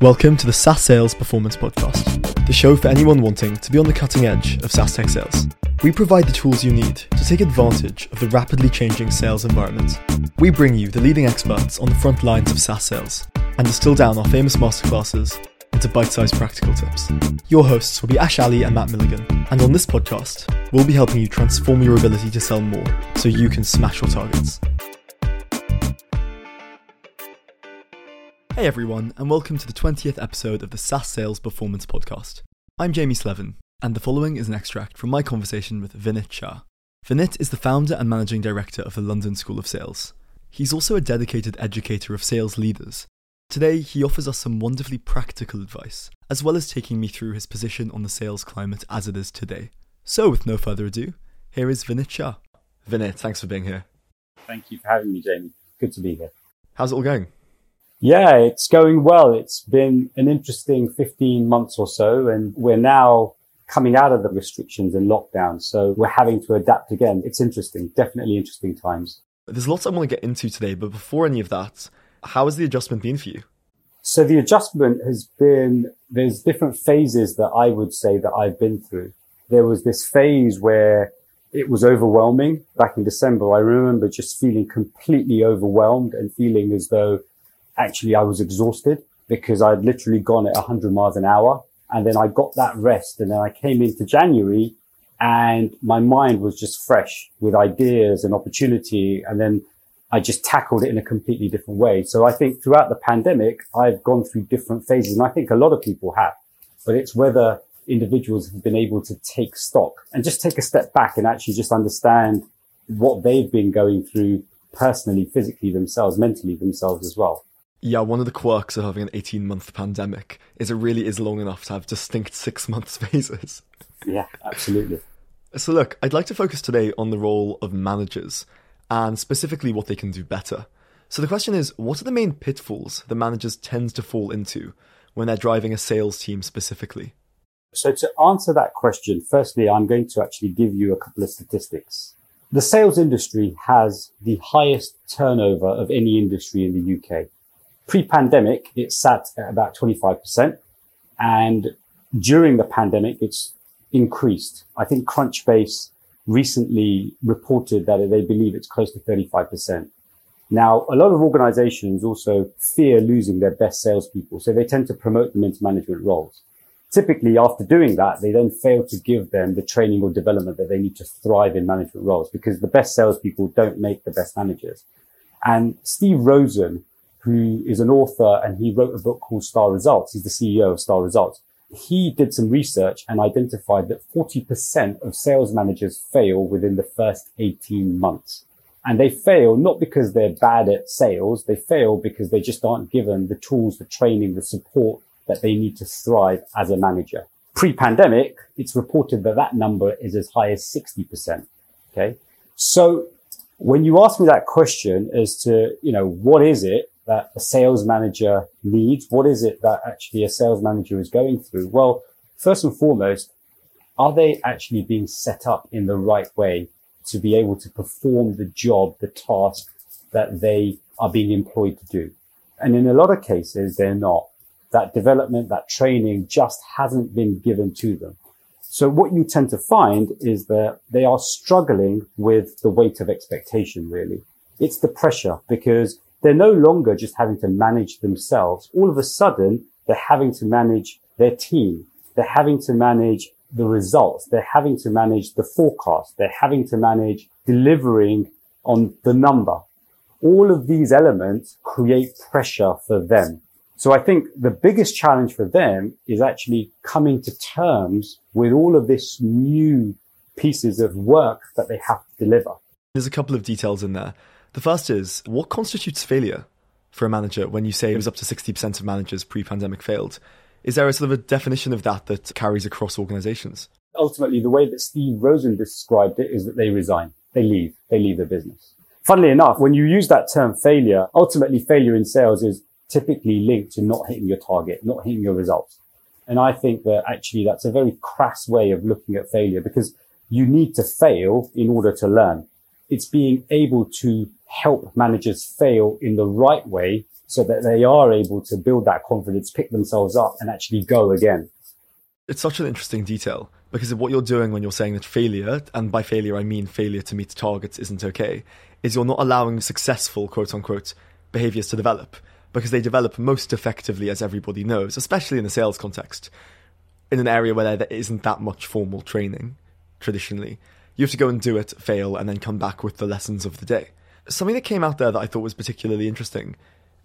Welcome to the SaaS Sales Performance Podcast, the show for anyone wanting to be on the cutting edge of SaaS tech sales. We provide the tools you need to take advantage of the rapidly changing sales environment. We bring you the leading experts on the front lines of SaaS sales and distill down our famous masterclasses into bite sized practical tips. Your hosts will be Ash Ali and Matt Milligan, and on this podcast, we'll be helping you transform your ability to sell more so you can smash your targets. Hey everyone, and welcome to the 20th episode of the SaaS Sales Performance Podcast. I'm Jamie Slevin, and the following is an extract from my conversation with Vinit Shah. Vinit is the founder and managing director of the London School of Sales. He's also a dedicated educator of sales leaders. Today, he offers us some wonderfully practical advice, as well as taking me through his position on the sales climate as it is today. So, with no further ado, here is Vinit Shah. Vinit, thanks for being here. Thank you for having me, Jamie. Good to be here. How's it all going? Yeah, it's going well. It's been an interesting 15 months or so, and we're now coming out of the restrictions and lockdown. So we're having to adapt again. It's interesting, definitely interesting times. There's lots I want to get into today, but before any of that, how has the adjustment been for you? So the adjustment has been, there's different phases that I would say that I've been through. There was this phase where it was overwhelming back in December. I remember just feeling completely overwhelmed and feeling as though actually I was exhausted because I'd literally gone at 100 miles an hour. And then I got that rest. And then I came into January and my mind was just fresh with ideas and opportunity. And then I just tackled it in a completely different way. So I think throughout the pandemic, I've gone through different phases and I think a lot of people have, but it's whether individuals have been able to take stock and just take a step back and actually just understand what they've been going through personally, physically themselves, mentally themselves as well. Yeah, one of the quirks of having an 18 month pandemic is it really is long enough to have distinct six months phases. Yeah, absolutely. So, look, I'd like to focus today on the role of managers and specifically what they can do better. So, the question is what are the main pitfalls the managers tend to fall into when they're driving a sales team specifically? So, to answer that question, firstly, I'm going to actually give you a couple of statistics. The sales industry has the highest turnover of any industry in the UK. Pre-pandemic, it sat at about 25%. And during the pandemic, it's increased. I think Crunchbase recently reported that they believe it's close to 35%. Now, a lot of organizations also fear losing their best salespeople, so they tend to promote them into management roles. Typically, after doing that, they then fail to give them the training or development that they need to thrive in management roles because the best salespeople don't make the best managers. And Steve Rosen, who is an author and he wrote a book called Star Results. He's the CEO of Star Results. He did some research and identified that 40% of sales managers fail within the first 18 months. And they fail not because they're bad at sales. They fail because they just aren't given the tools, the training, the support that they need to thrive as a manager. Pre-pandemic, it's reported that that number is as high as 60%. Okay. So when you ask me that question as to, you know, what is it that a sales manager needs? What is it that actually a sales manager is going through? Well, first and foremost, are they actually being set up in the right way to be able to perform the job, the task that they are being employed to do? And in a lot of cases, they're not. That development, that training just hasn't been given to them. So what you tend to find is that they are struggling with the weight of expectation, really. It's the pressure because they're no longer just having to manage themselves. All of a sudden, they're having to manage their team. They're having to manage the results. They're having to manage the forecast. They're having to manage delivering on the number. All of these elements create pressure for them. So I think the biggest challenge for them is actually coming to terms with all of this new pieces of work that they have to deliver. There's a couple of details in there. The first is what constitutes failure for a manager when you say it was up to 60% of managers pre pandemic failed? Is there a sort of a definition of that that carries across organizations? Ultimately, the way that Steve Rosen described it is that they resign, they leave, they leave the business. Funnily enough, when you use that term failure, ultimately failure in sales is typically linked to not hitting your target, not hitting your results. And I think that actually that's a very crass way of looking at failure because you need to fail in order to learn. It's being able to help managers fail in the right way so that they are able to build that confidence, pick themselves up and actually go again. It's such an interesting detail because of what you're doing when you're saying that failure, and by failure I mean failure to meet targets isn't okay, is you're not allowing successful quote unquote behaviors to develop because they develop most effectively, as everybody knows, especially in the sales context, in an area where there isn't that much formal training traditionally. You have to go and do it, fail, and then come back with the lessons of the day. Something that came out there that I thought was particularly interesting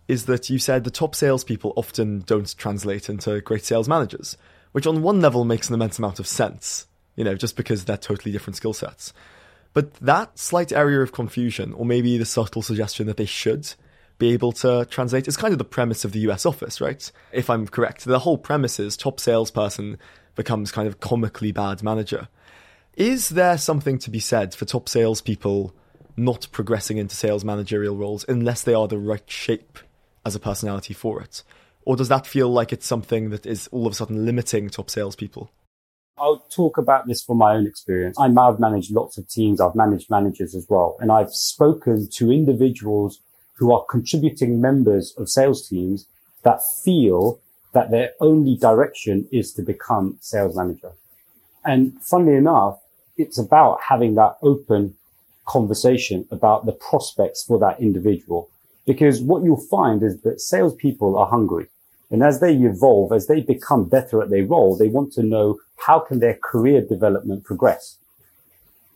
is that you said the top salespeople often don't translate into great sales managers, which on one level makes an immense amount of sense, you know, just because they're totally different skill sets. But that slight area of confusion, or maybe the subtle suggestion that they should, be able to translate is kind of the premise of the US office, right? If I'm correct. The whole premise is top salesperson becomes kind of comically bad manager. Is there something to be said for top salespeople not progressing into sales managerial roles unless they are the right shape as a personality for it? Or does that feel like it's something that is all of a sudden limiting top salespeople? I'll talk about this from my own experience. I have managed lots of teams. I've managed managers as well. And I've spoken to individuals who are contributing members of sales teams that feel that their only direction is to become sales manager. And funnily enough, it's about having that open conversation about the prospects for that individual. Because what you'll find is that salespeople are hungry. And as they evolve, as they become better at their role, they want to know how can their career development progress.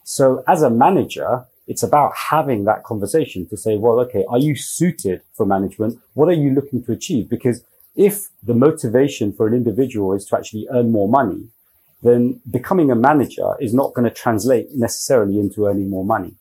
So as a manager, it's about having that conversation to say, well, okay, are you suited for management? What are you looking to achieve? Because if the motivation for an individual is to actually earn more money, then becoming a manager is not going to translate necessarily into earning more money.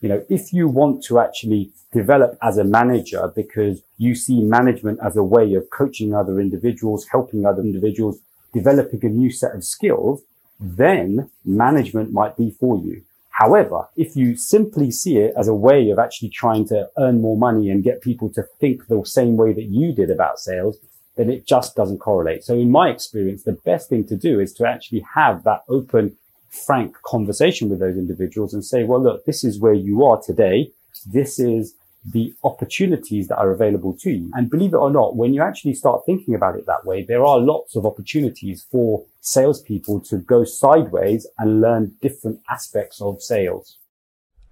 You know, if you want to actually develop as a manager because you see management as a way of coaching other individuals, helping other individuals, developing a new set of skills, then management might be for you. However, if you simply see it as a way of actually trying to earn more money and get people to think the same way that you did about sales, then it just doesn't correlate. So in my experience, the best thing to do is to actually have that open, frank conversation with those individuals and say, well, look, this is where you are today. This is the opportunities that are available to you. And believe it or not, when you actually start thinking about it that way, there are lots of opportunities for salespeople to go sideways and learn different aspects of sales.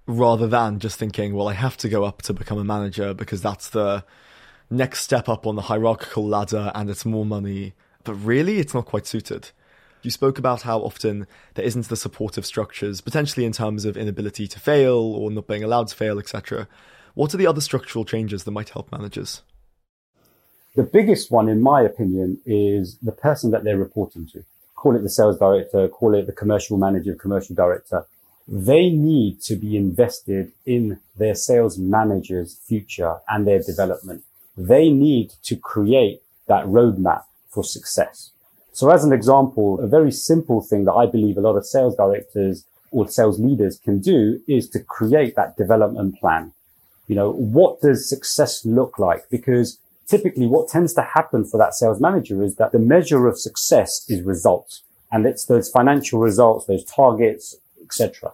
Rather than just thinking, well, I have to go up to become a manager because that's the next step up on the hierarchical ladder and it's more money. But really, it's not quite suited. You spoke about how often there isn't the supportive structures, potentially in terms of inability to fail or not being allowed to fail, etc. What are the other structural changes that might help managers? The biggest one, in my opinion, is the person that they're reporting to. Call it the sales director, call it the commercial manager, commercial director. They need to be invested in their sales manager's future and their development. They need to create that roadmap for success. So as an example, a very simple thing that I believe a lot of sales directors or sales leaders can do is to create that development plan. You know, what does success look like? Because typically what tends to happen for that sales manager is that the measure of success is results and it's those financial results, those targets, etc.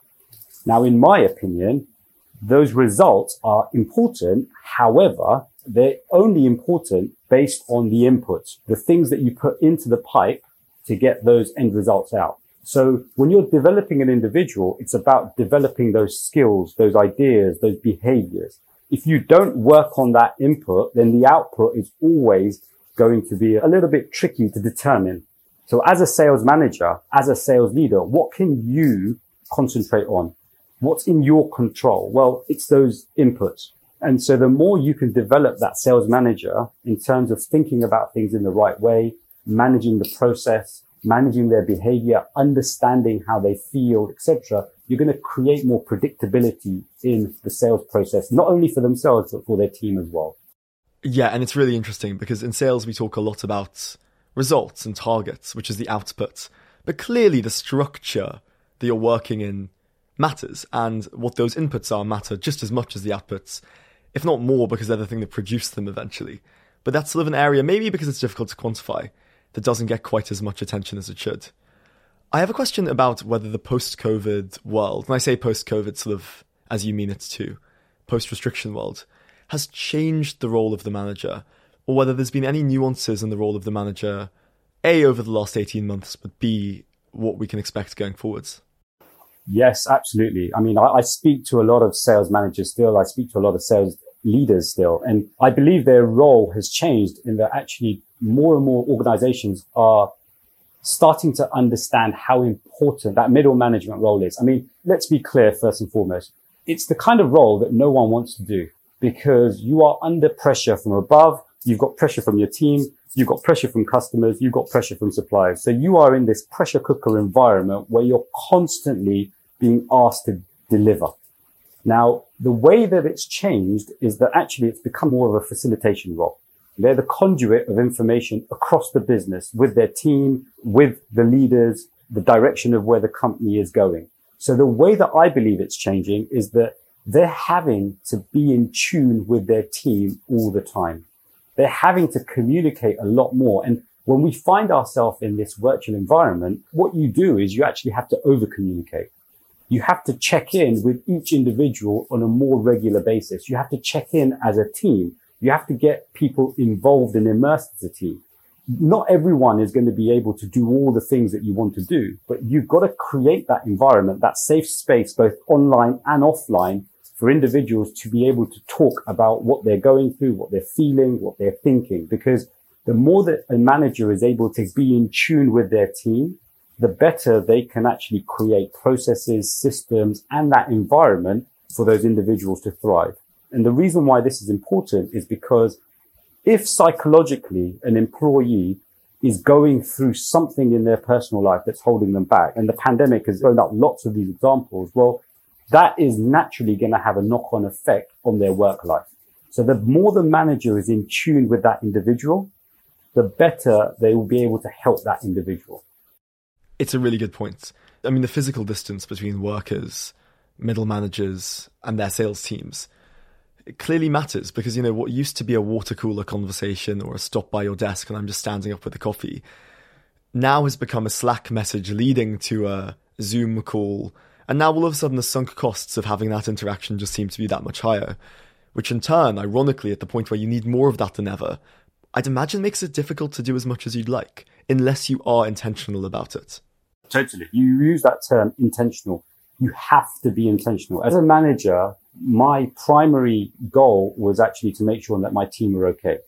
Now, in my opinion, those results are important. However, they're only important based on the inputs, the things that you put into the pipe to get those end results out. So when you're developing an individual, it's about developing those skills, those ideas, those behaviors. If you don't work on that input, then the output is always going to be a little bit tricky to determine. So as a sales manager, as a sales leader, what can you concentrate on? What's in your control? Well, it's those inputs. And so the more you can develop that sales manager in terms of thinking about things in the right way, managing the process, managing their behavior, understanding how they feel, etc., you're going to create more predictability in the sales process, not only for themselves, but for their team as well. Yeah, and it's really interesting because in sales, we talk a lot about results and targets, which is the output. But clearly, the structure that you're working in matters, and what those inputs are matter just as much as the outputs if not more, because they're the thing that produced them eventually. But that's sort of an area, maybe because it's difficult to quantify, that doesn't get quite as much attention as it should. I have a question about whether the post COVID world, and I say post COVID sort of as you mean it too, post restriction world, has changed the role of the manager, or whether there's been any nuances in the role of the manager, A, over the last 18 months, but B, what we can expect going forwards. Yes, absolutely. I mean, I, I, speak to a lot of sales managers still. I speak to a lot of sales leaders still, and I believe their role has changed in that actually more and more organizations are starting to understand how important that middle management role is. I mean, let's be clear first and foremost. It's the kind of role that no one wants to do because you are under pressure from above. You've got pressure from your team. You've got pressure from customers. You've got pressure from suppliers. So you are in this pressure cooker environment where you're constantly being asked to deliver. Now, the way that it's changed is that actually it's become more of a facilitation role. They're the conduit of information across the business with their team, with the leaders, the direction of where the company is going. So the way that I believe it's changing is that they're having to be in tune with their team all the time. They're having to communicate a lot more. And when we find ourselves in this virtual environment, what you do is you actually have to over communicate you have to check in with each individual on a more regular basis. You have to check in as a team. You have to get people involved and immersed as a team. Not everyone is going to be able to do all the things that you want to do, but you've got to create that environment, that safe space, both online and offline for individuals to be able to talk about what they're going through, what they're feeling, what they're thinking. Because the more that a manager is able to be in tune with their team, the better they can actually create processes, systems, and that environment for those individuals to thrive. And the reason why this is important is because if psychologically an employee is going through something in their personal life that's holding them back, and the pandemic has thrown up lots of these examples, well, that is naturally going to have a knock on effect on their work life. So the more the manager is in tune with that individual, the better they will be able to help that individual. It's a really good point. I mean, the physical distance between workers, middle managers, and their sales teams it clearly matters because, you know, what used to be a water cooler conversation or a stop by your desk and I'm just standing up with a coffee now has become a Slack message leading to a Zoom call. And now all of a sudden the sunk costs of having that interaction just seem to be that much higher, which in turn, ironically, at the point where you need more of that than ever, I'd imagine makes it difficult to do as much as you'd like, unless you are intentional about it. Totally. You use that term intentional. You have to be intentional. As a manager, my primary goal was actually to make sure that my team were okay.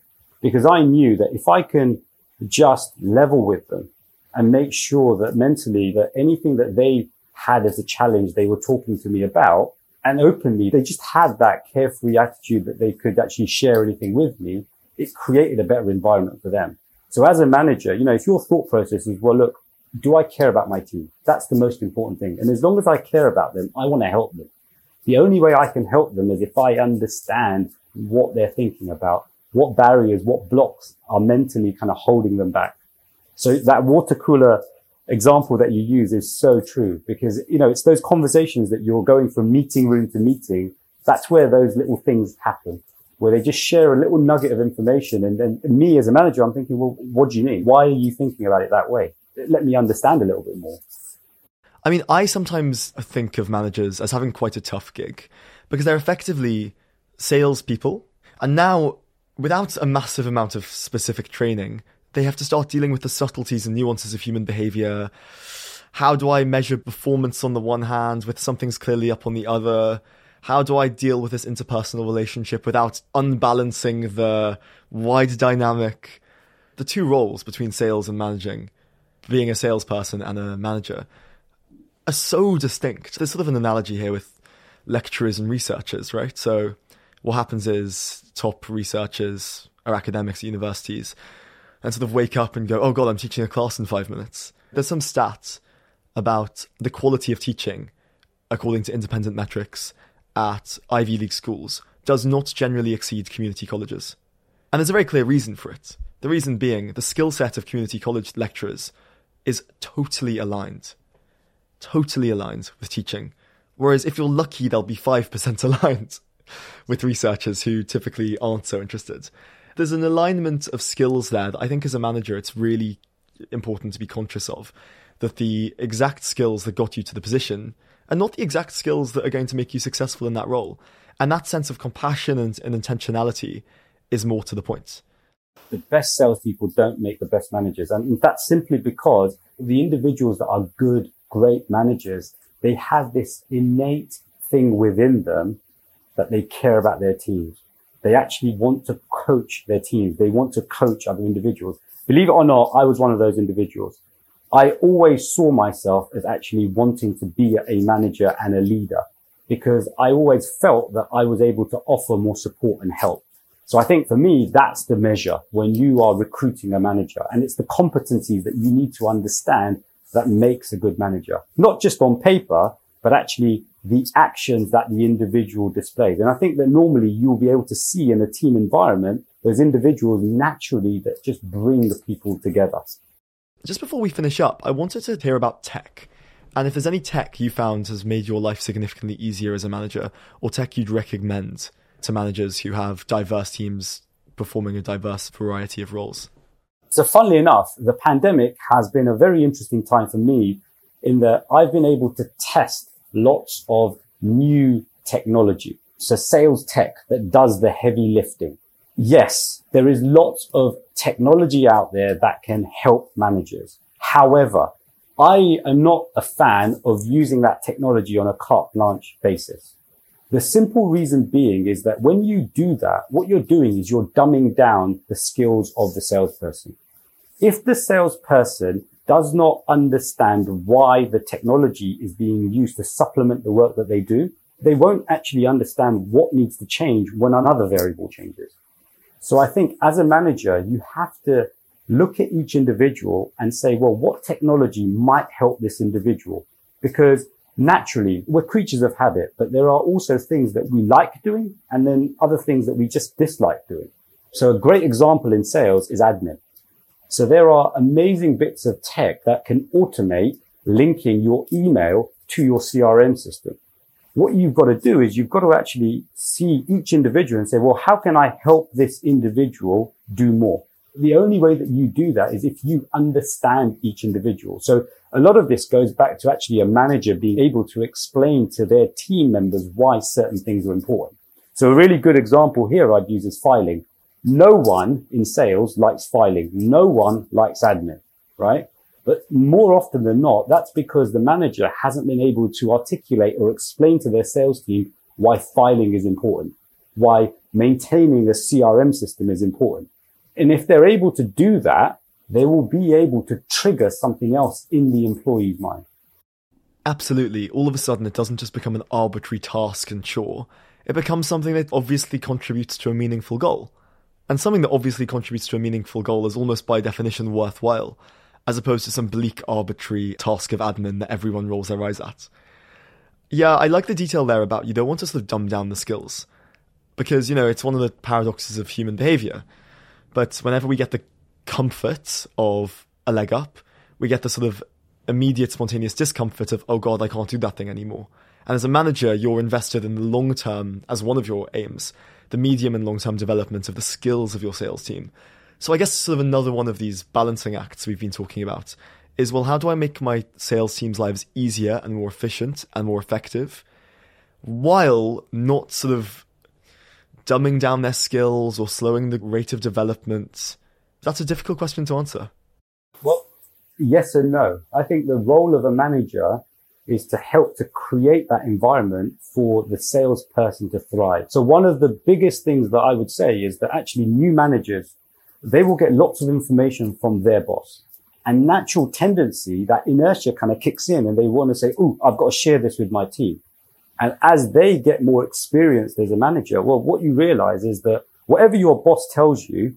Because I knew that if I can just level with them and make sure that mentally that anything that they had as a challenge they were talking to me about and openly, they just had that carefree attitude that they could actually share anything with me. It created a better environment for them. So as a manager, you know, if your thought process is, well, look, do I care about my team? That's the most important thing. And as long as I care about them, I want to help them. The only way I can help them is if I understand what they're thinking about, what barriers, what blocks are mentally kind of holding them back. So that water cooler example that you use is so true because, you know, it's those conversations that you're going from meeting room to meeting. That's where those little things happen, where they just share a little nugget of information. And then me as a manager, I'm thinking, well, what do you mean? Why are you thinking about it that way? Let me understand a little bit more. I mean, I sometimes think of managers as having quite a tough gig because they're effectively salespeople. And now, without a massive amount of specific training, they have to start dealing with the subtleties and nuances of human behavior. How do I measure performance on the one hand with something's clearly up on the other? How do I deal with this interpersonal relationship without unbalancing the wide dynamic? The two roles between sales and managing being a salesperson and a manager are so distinct. There's sort of an analogy here with lecturers and researchers, right? So what happens is top researchers are academics at universities and sort of wake up and go, oh God, I'm teaching a class in five minutes. There's some stats about the quality of teaching, according to independent metrics, at Ivy League schools does not generally exceed community colleges. And there's a very clear reason for it. The reason being the skill set of community college lecturers is totally aligned. Totally aligned with teaching. Whereas if you're lucky, they'll be 5% aligned with researchers who typically aren't so interested. There's an alignment of skills there that I think as a manager, it's really important to be conscious of. That the exact skills that got you to the position are not the exact skills that are going to make you successful in that role. And that sense of compassion and, and intentionality is more to the point. The best salespeople don't make the best managers. And that's simply because the individuals that are good, great managers, they have this innate thing within them that they care about their teams. They actually want to coach their teams. They want to coach other individuals. Believe it or not, I was one of those individuals. I always saw myself as actually wanting to be a manager and a leader because I always felt that I was able to offer more support and help. So I think for me, that's the measure when you are recruiting a manager and it's the competencies that you need to understand that makes a good manager, not just on paper, but actually the actions that the individual displays. And I think that normally you'll be able to see in a team environment those individuals naturally that just bring the people together. Just before we finish up, I wanted to hear about tech. And if there's any tech you found has made your life significantly easier as a manager, or tech you'd recommend to managers who have diverse teams performing a diverse variety of roles? So, funnily enough, the pandemic has been a very interesting time for me in that I've been able to test lots of new technology. So, sales tech that does the heavy lifting yes, there is lots of technology out there that can help managers. However, I am not a fan of using that technology on a carte blanche basis. The simple reason being is that when you do that, what you're doing is you're dumbing down the skills of the salesperson. If the salesperson does not understand why the technology is being used to supplement the work that they do, they won't actually understand what needs to change when another variable changes. So I think as a manager, you have to look at each individual and say, well, what technology might help this individual? Because naturally we're creatures of habit, but there are also things that we like doing and then other things that we just dislike doing. So a great example in sales is admin. So there are amazing bits of tech that can automate linking your email to your CRM system what you've got to do is you've got to actually see each individual and say, well, how can I help this individual do more? The only way that you do that is if you understand each individual. So a lot of this goes back to actually a manager being able to explain to their team members why certain things are important. So a really good example here I'd use is filing. No one in sales likes filing. No one likes admin, right? But more often than not, that's because the manager hasn't been able to articulate or explain to their sales team why filing is important, why maintaining a CRM system is important. And if they're able to do that, they will be able to trigger something else in the employee's mind. Absolutely. All of a sudden, it doesn't just become an arbitrary task and chore. It becomes something that obviously contributes to a meaningful goal. And something that obviously contributes to a meaningful goal is almost by definition worthwhile as opposed to some bleak, arbitrary task of admin that everyone rolls their eyes at. Yeah, I like the detail there about you don't want to sort of dumb down the skills. Because, you know, it's one of the paradoxes of human behavior. But whenever we get the comfort of a leg up, we get the sort of immediate spontaneous discomfort of, oh God, I can't do that thing anymore. And as a manager, you're invested in the long term, as one of your aims, the medium and long term development of the skills of your sales team. So I guess sort of another one of these balancing acts we've been talking about is well, how do I make my sales team's lives easier and more efficient and more effective while not sort of dumbing down their skills or slowing the rate of development? That's a difficult question to answer. Well, yes and no. I think the role of a manager is to help to create that environment for the salesperson to thrive. So one of the biggest things that I would say is that actually new managers they will get lots of information from their boss. And natural tendency, that inertia kind of kicks in and they want to say, Oh, I've got to share this with my team. And as they get more experienced as a manager, well, what you realize is that whatever your boss tells you,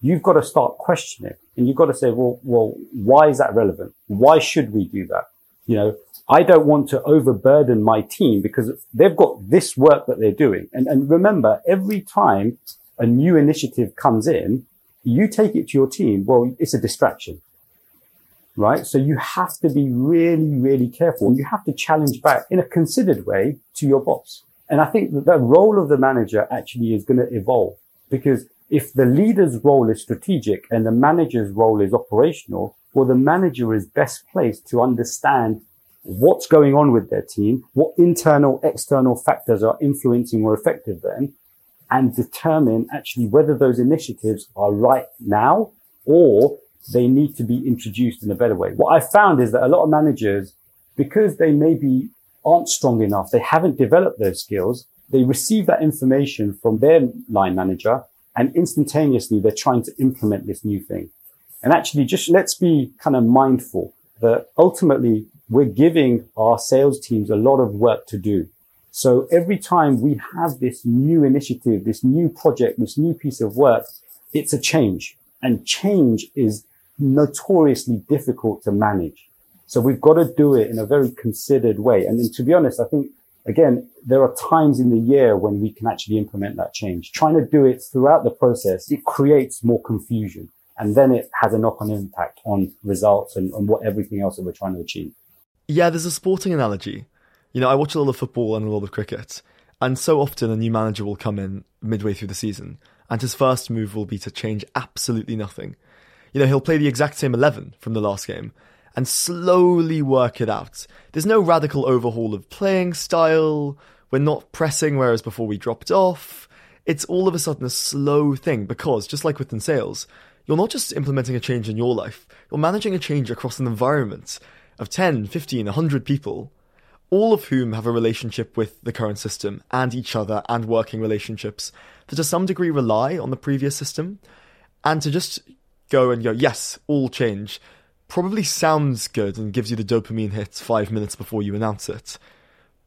you've got to start questioning and you've got to say, well, well, why is that relevant? Why should we do that? You know, I don't want to overburden my team because they've got this work that they're doing. And, and remember, every time a new initiative comes in, you take it to your team, well, it's a distraction, right? So you have to be really, really careful. You have to challenge back in a considered way to your boss. And I think that the role of the manager actually is going to evolve because if the leader's role is strategic and the manager's role is operational, well, the manager is best placed to understand what's going on with their team, what internal, external factors are influencing or affecting them, and determine actually whether those initiatives are right now or they need to be introduced in a better way. What I found is that a lot of managers, because they maybe aren't strong enough, they haven't developed those skills, they receive that information from their line manager and instantaneously they're trying to implement this new thing. And actually just let's be kind of mindful that ultimately we're giving our sales teams a lot of work to do. So every time we have this new initiative, this new project, this new piece of work, it's a change and change is notoriously difficult to manage. So we've got to do it in a very considered way. And to be honest, I think again, there are times in the year when we can actually implement that change. Trying to do it throughout the process, it creates more confusion. And then it has a knock on impact on results and, and what everything else that we're trying to achieve. Yeah, there's a sporting analogy. You know, I watch a lot of football and a lot of cricket. And so often a new manager will come in midway through the season and his first move will be to change absolutely nothing. You know, he'll play the exact same 11 from the last game and slowly work it out. There's no radical overhaul of playing style. We're not pressing whereas before we dropped off. It's all of a sudden a slow thing because, just like within sales, you're not just implementing a change in your life, you're managing a change across an environment of 10, 15, 100 people, all of whom have a relationship with the current system and each other and working relationships that to some degree rely on the previous system. And to just go and go, yes, all change, probably sounds good and gives you the dopamine hit five minutes before you announce it.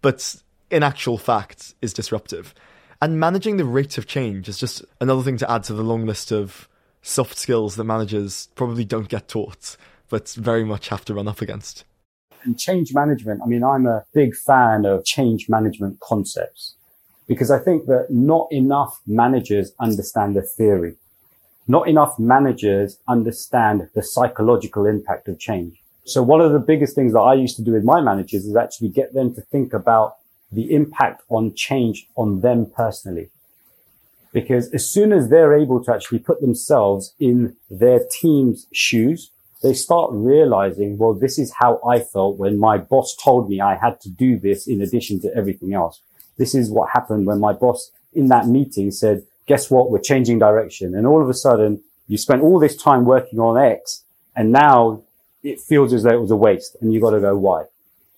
But in actual fact, is disruptive. And managing the rate of change is just another thing to add to the long list of soft skills that managers probably don't get taught, but very much have to run up against. And change management, I mean, I'm a big fan of change management concepts because I think that not enough managers understand the theory. Not enough managers understand the psychological impact of change. So one of the biggest things that I used to do with my managers is actually get them to think about the impact on change on them personally. Because as soon as they're able to actually put themselves in their team's shoes, they start realizing, well, this is how I felt when my boss told me I had to do this in addition to everything else. This is what happened when my boss in that meeting said, guess what? We're changing direction. And all of a sudden you spent all this time working on X and now it feels as though it was a waste and you got to go, why?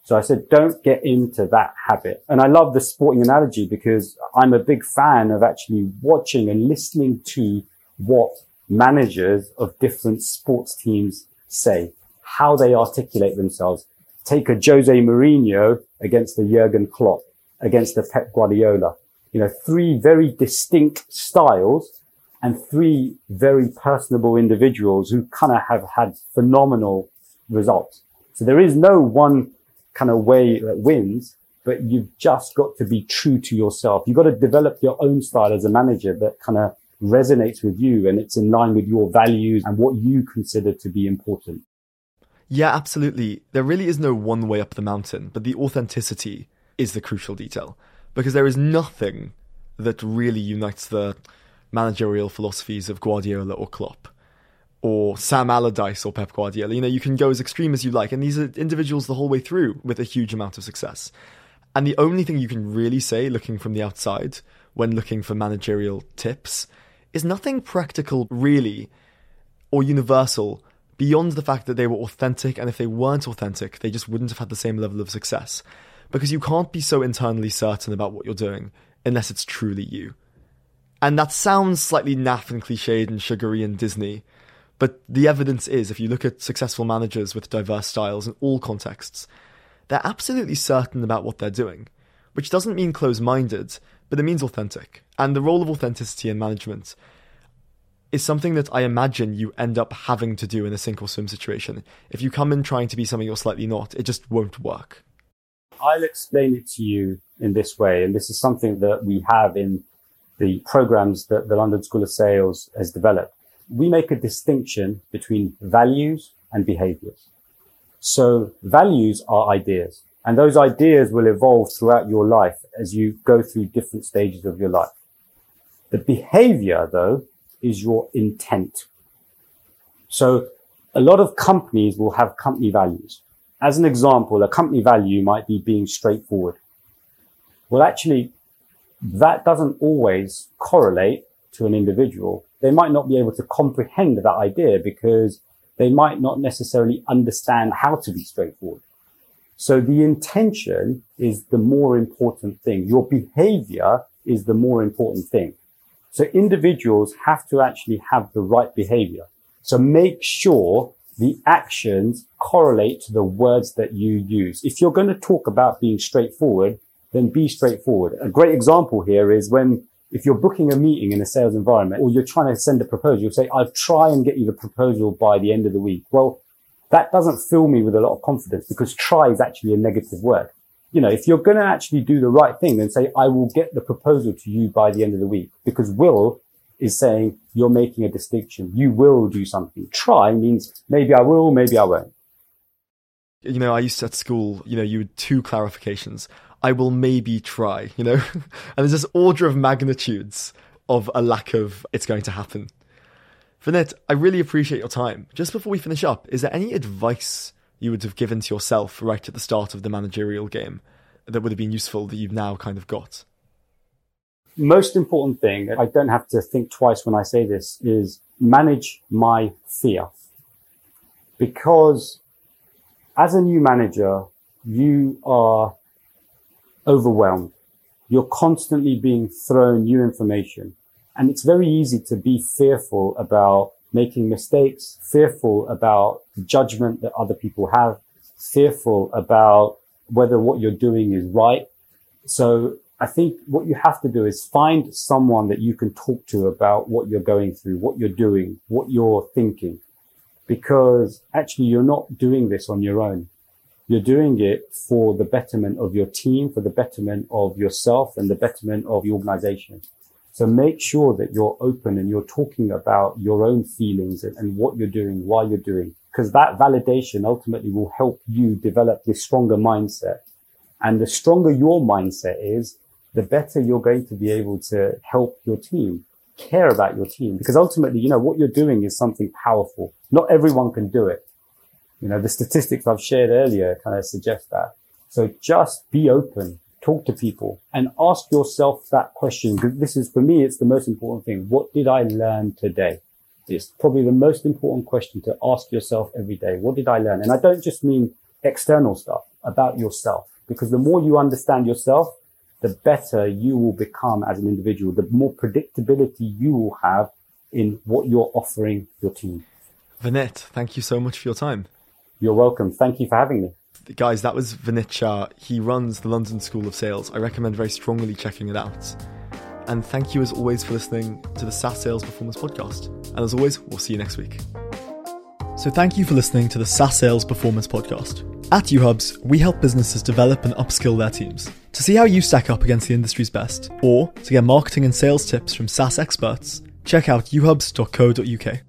So I said, don't get into that habit. And I love the sporting analogy because I'm a big fan of actually watching and listening to what managers of different sports teams say, how they articulate themselves. Take a Jose Mourinho against the Jurgen Klopp against the Pep Guardiola. You know, three very distinct styles and three very personable individuals who kind of have had phenomenal results. So there is no one kind of way that wins, but you've just got to be true to yourself. You've got to develop your own style as a manager that kind of resonates with you and it's in line with your values and what you consider to be important. Yeah, absolutely. There really is no one way up the mountain, but the authenticity is the crucial detail because there is nothing that really unites the managerial philosophies of Guardiola or Klopp or Sam Allardyce or Pep Guardiola. You know, you can go as extreme as you like, and these are individuals the whole way through with a huge amount of success. And the only thing you can really say, looking from the outside, when looking for managerial tips, is nothing practical, really, or universal beyond the fact that they were authentic, and if they weren't authentic, they just wouldn't have had the same level of success because you can't be so internally certain about what you're doing unless it's truly you. And that sounds slightly naff and cliched and sugary and Disney, but the evidence is if you look at successful managers with diverse styles in all contexts, they're absolutely certain about what they're doing, which doesn't mean close minded, but it means authentic. And the role of authenticity in management is something that I imagine you end up having to do in a sink or swim situation. If you come in trying to be something you're slightly not, it just won't work. I'll explain it to you in this way. And this is something that we have in the programs that the London School of Sales has developed. We make a distinction between values and behaviors. So values are ideas and those ideas will evolve throughout your life as you go through different stages of your life. The behavior though is your intent. So a lot of companies will have company values. As an example, a company value might be being straightforward. Well, actually, that doesn't always correlate to an individual. They might not be able to comprehend that idea because they might not necessarily understand how to be straightforward. So the intention is the more important thing. Your behavior is the more important thing. So individuals have to actually have the right behavior. So make sure the actions correlate to the words that you use. If you're going to talk about being straightforward, then be straightforward. A great example here is when if you're booking a meeting in a sales environment or you're trying to send a proposal, you'll say, I'll try and get you the proposal by the end of the week. Well, that doesn't fill me with a lot of confidence because try is actually a negative word. You know, if you're going to actually do the right thing, then say, I will get the proposal to you by the end of the week because will is saying you're making a distinction. You will do something. Try means maybe I will, maybe I won't. You know, I used to at school, you know, you had two clarifications. I will maybe try, you know? and there's this order of magnitudes of a lack of it's going to happen. Vinit, I really appreciate your time. Just before we finish up, is there any advice you would have given to yourself right at the start of the managerial game that would have been useful that you've now kind of got? Most important thing, I don't have to think twice when I say this, is manage my fear. Because as a new manager, you are overwhelmed. You're constantly being thrown new information. And it's very easy to be fearful about making mistakes, fearful about the judgment that other people have, fearful about whether what you're doing is right. So I think what you have to do is find someone that you can talk to about what you're going through, what you're doing, what you're thinking, because actually you're not doing this on your own. You're doing it for the betterment of your team, for the betterment of yourself and the betterment of the organization. So make sure that you're open and you're talking about your own feelings and, and what you're doing, why you're doing, because that validation ultimately will help you develop this stronger mindset. And the stronger your mindset is, the better you're going to be able to help your team, care about your team, because ultimately, you know, what you're doing is something powerful. Not everyone can do it. You know, the statistics I've shared earlier kind of suggest that. So just be open, talk to people and ask yourself that question. This is, for me, it's the most important thing. What did I learn today? It's probably the most important question to ask yourself every day. What did I learn? And I don't just mean external stuff about yourself, because the more you understand yourself, the better you will become as an individual, the more predictability you will have in what you're offering your team. Vinit, thank you so much for your time. You're welcome. Thank you for having me. Guys, that was Vinit Shah. He runs the London School of Sales. I recommend very strongly checking it out. And thank you as always for listening to the SaaS Sales Performance Podcast. And as always, we'll see you next week. So thank you for listening to the SaaS Sales Performance Podcast. At UHubs, we help businesses develop and upskill their teams. To see how you stack up against the industry's best, or to get marketing and sales tips from SaaS experts, check out uhubs.co.uk.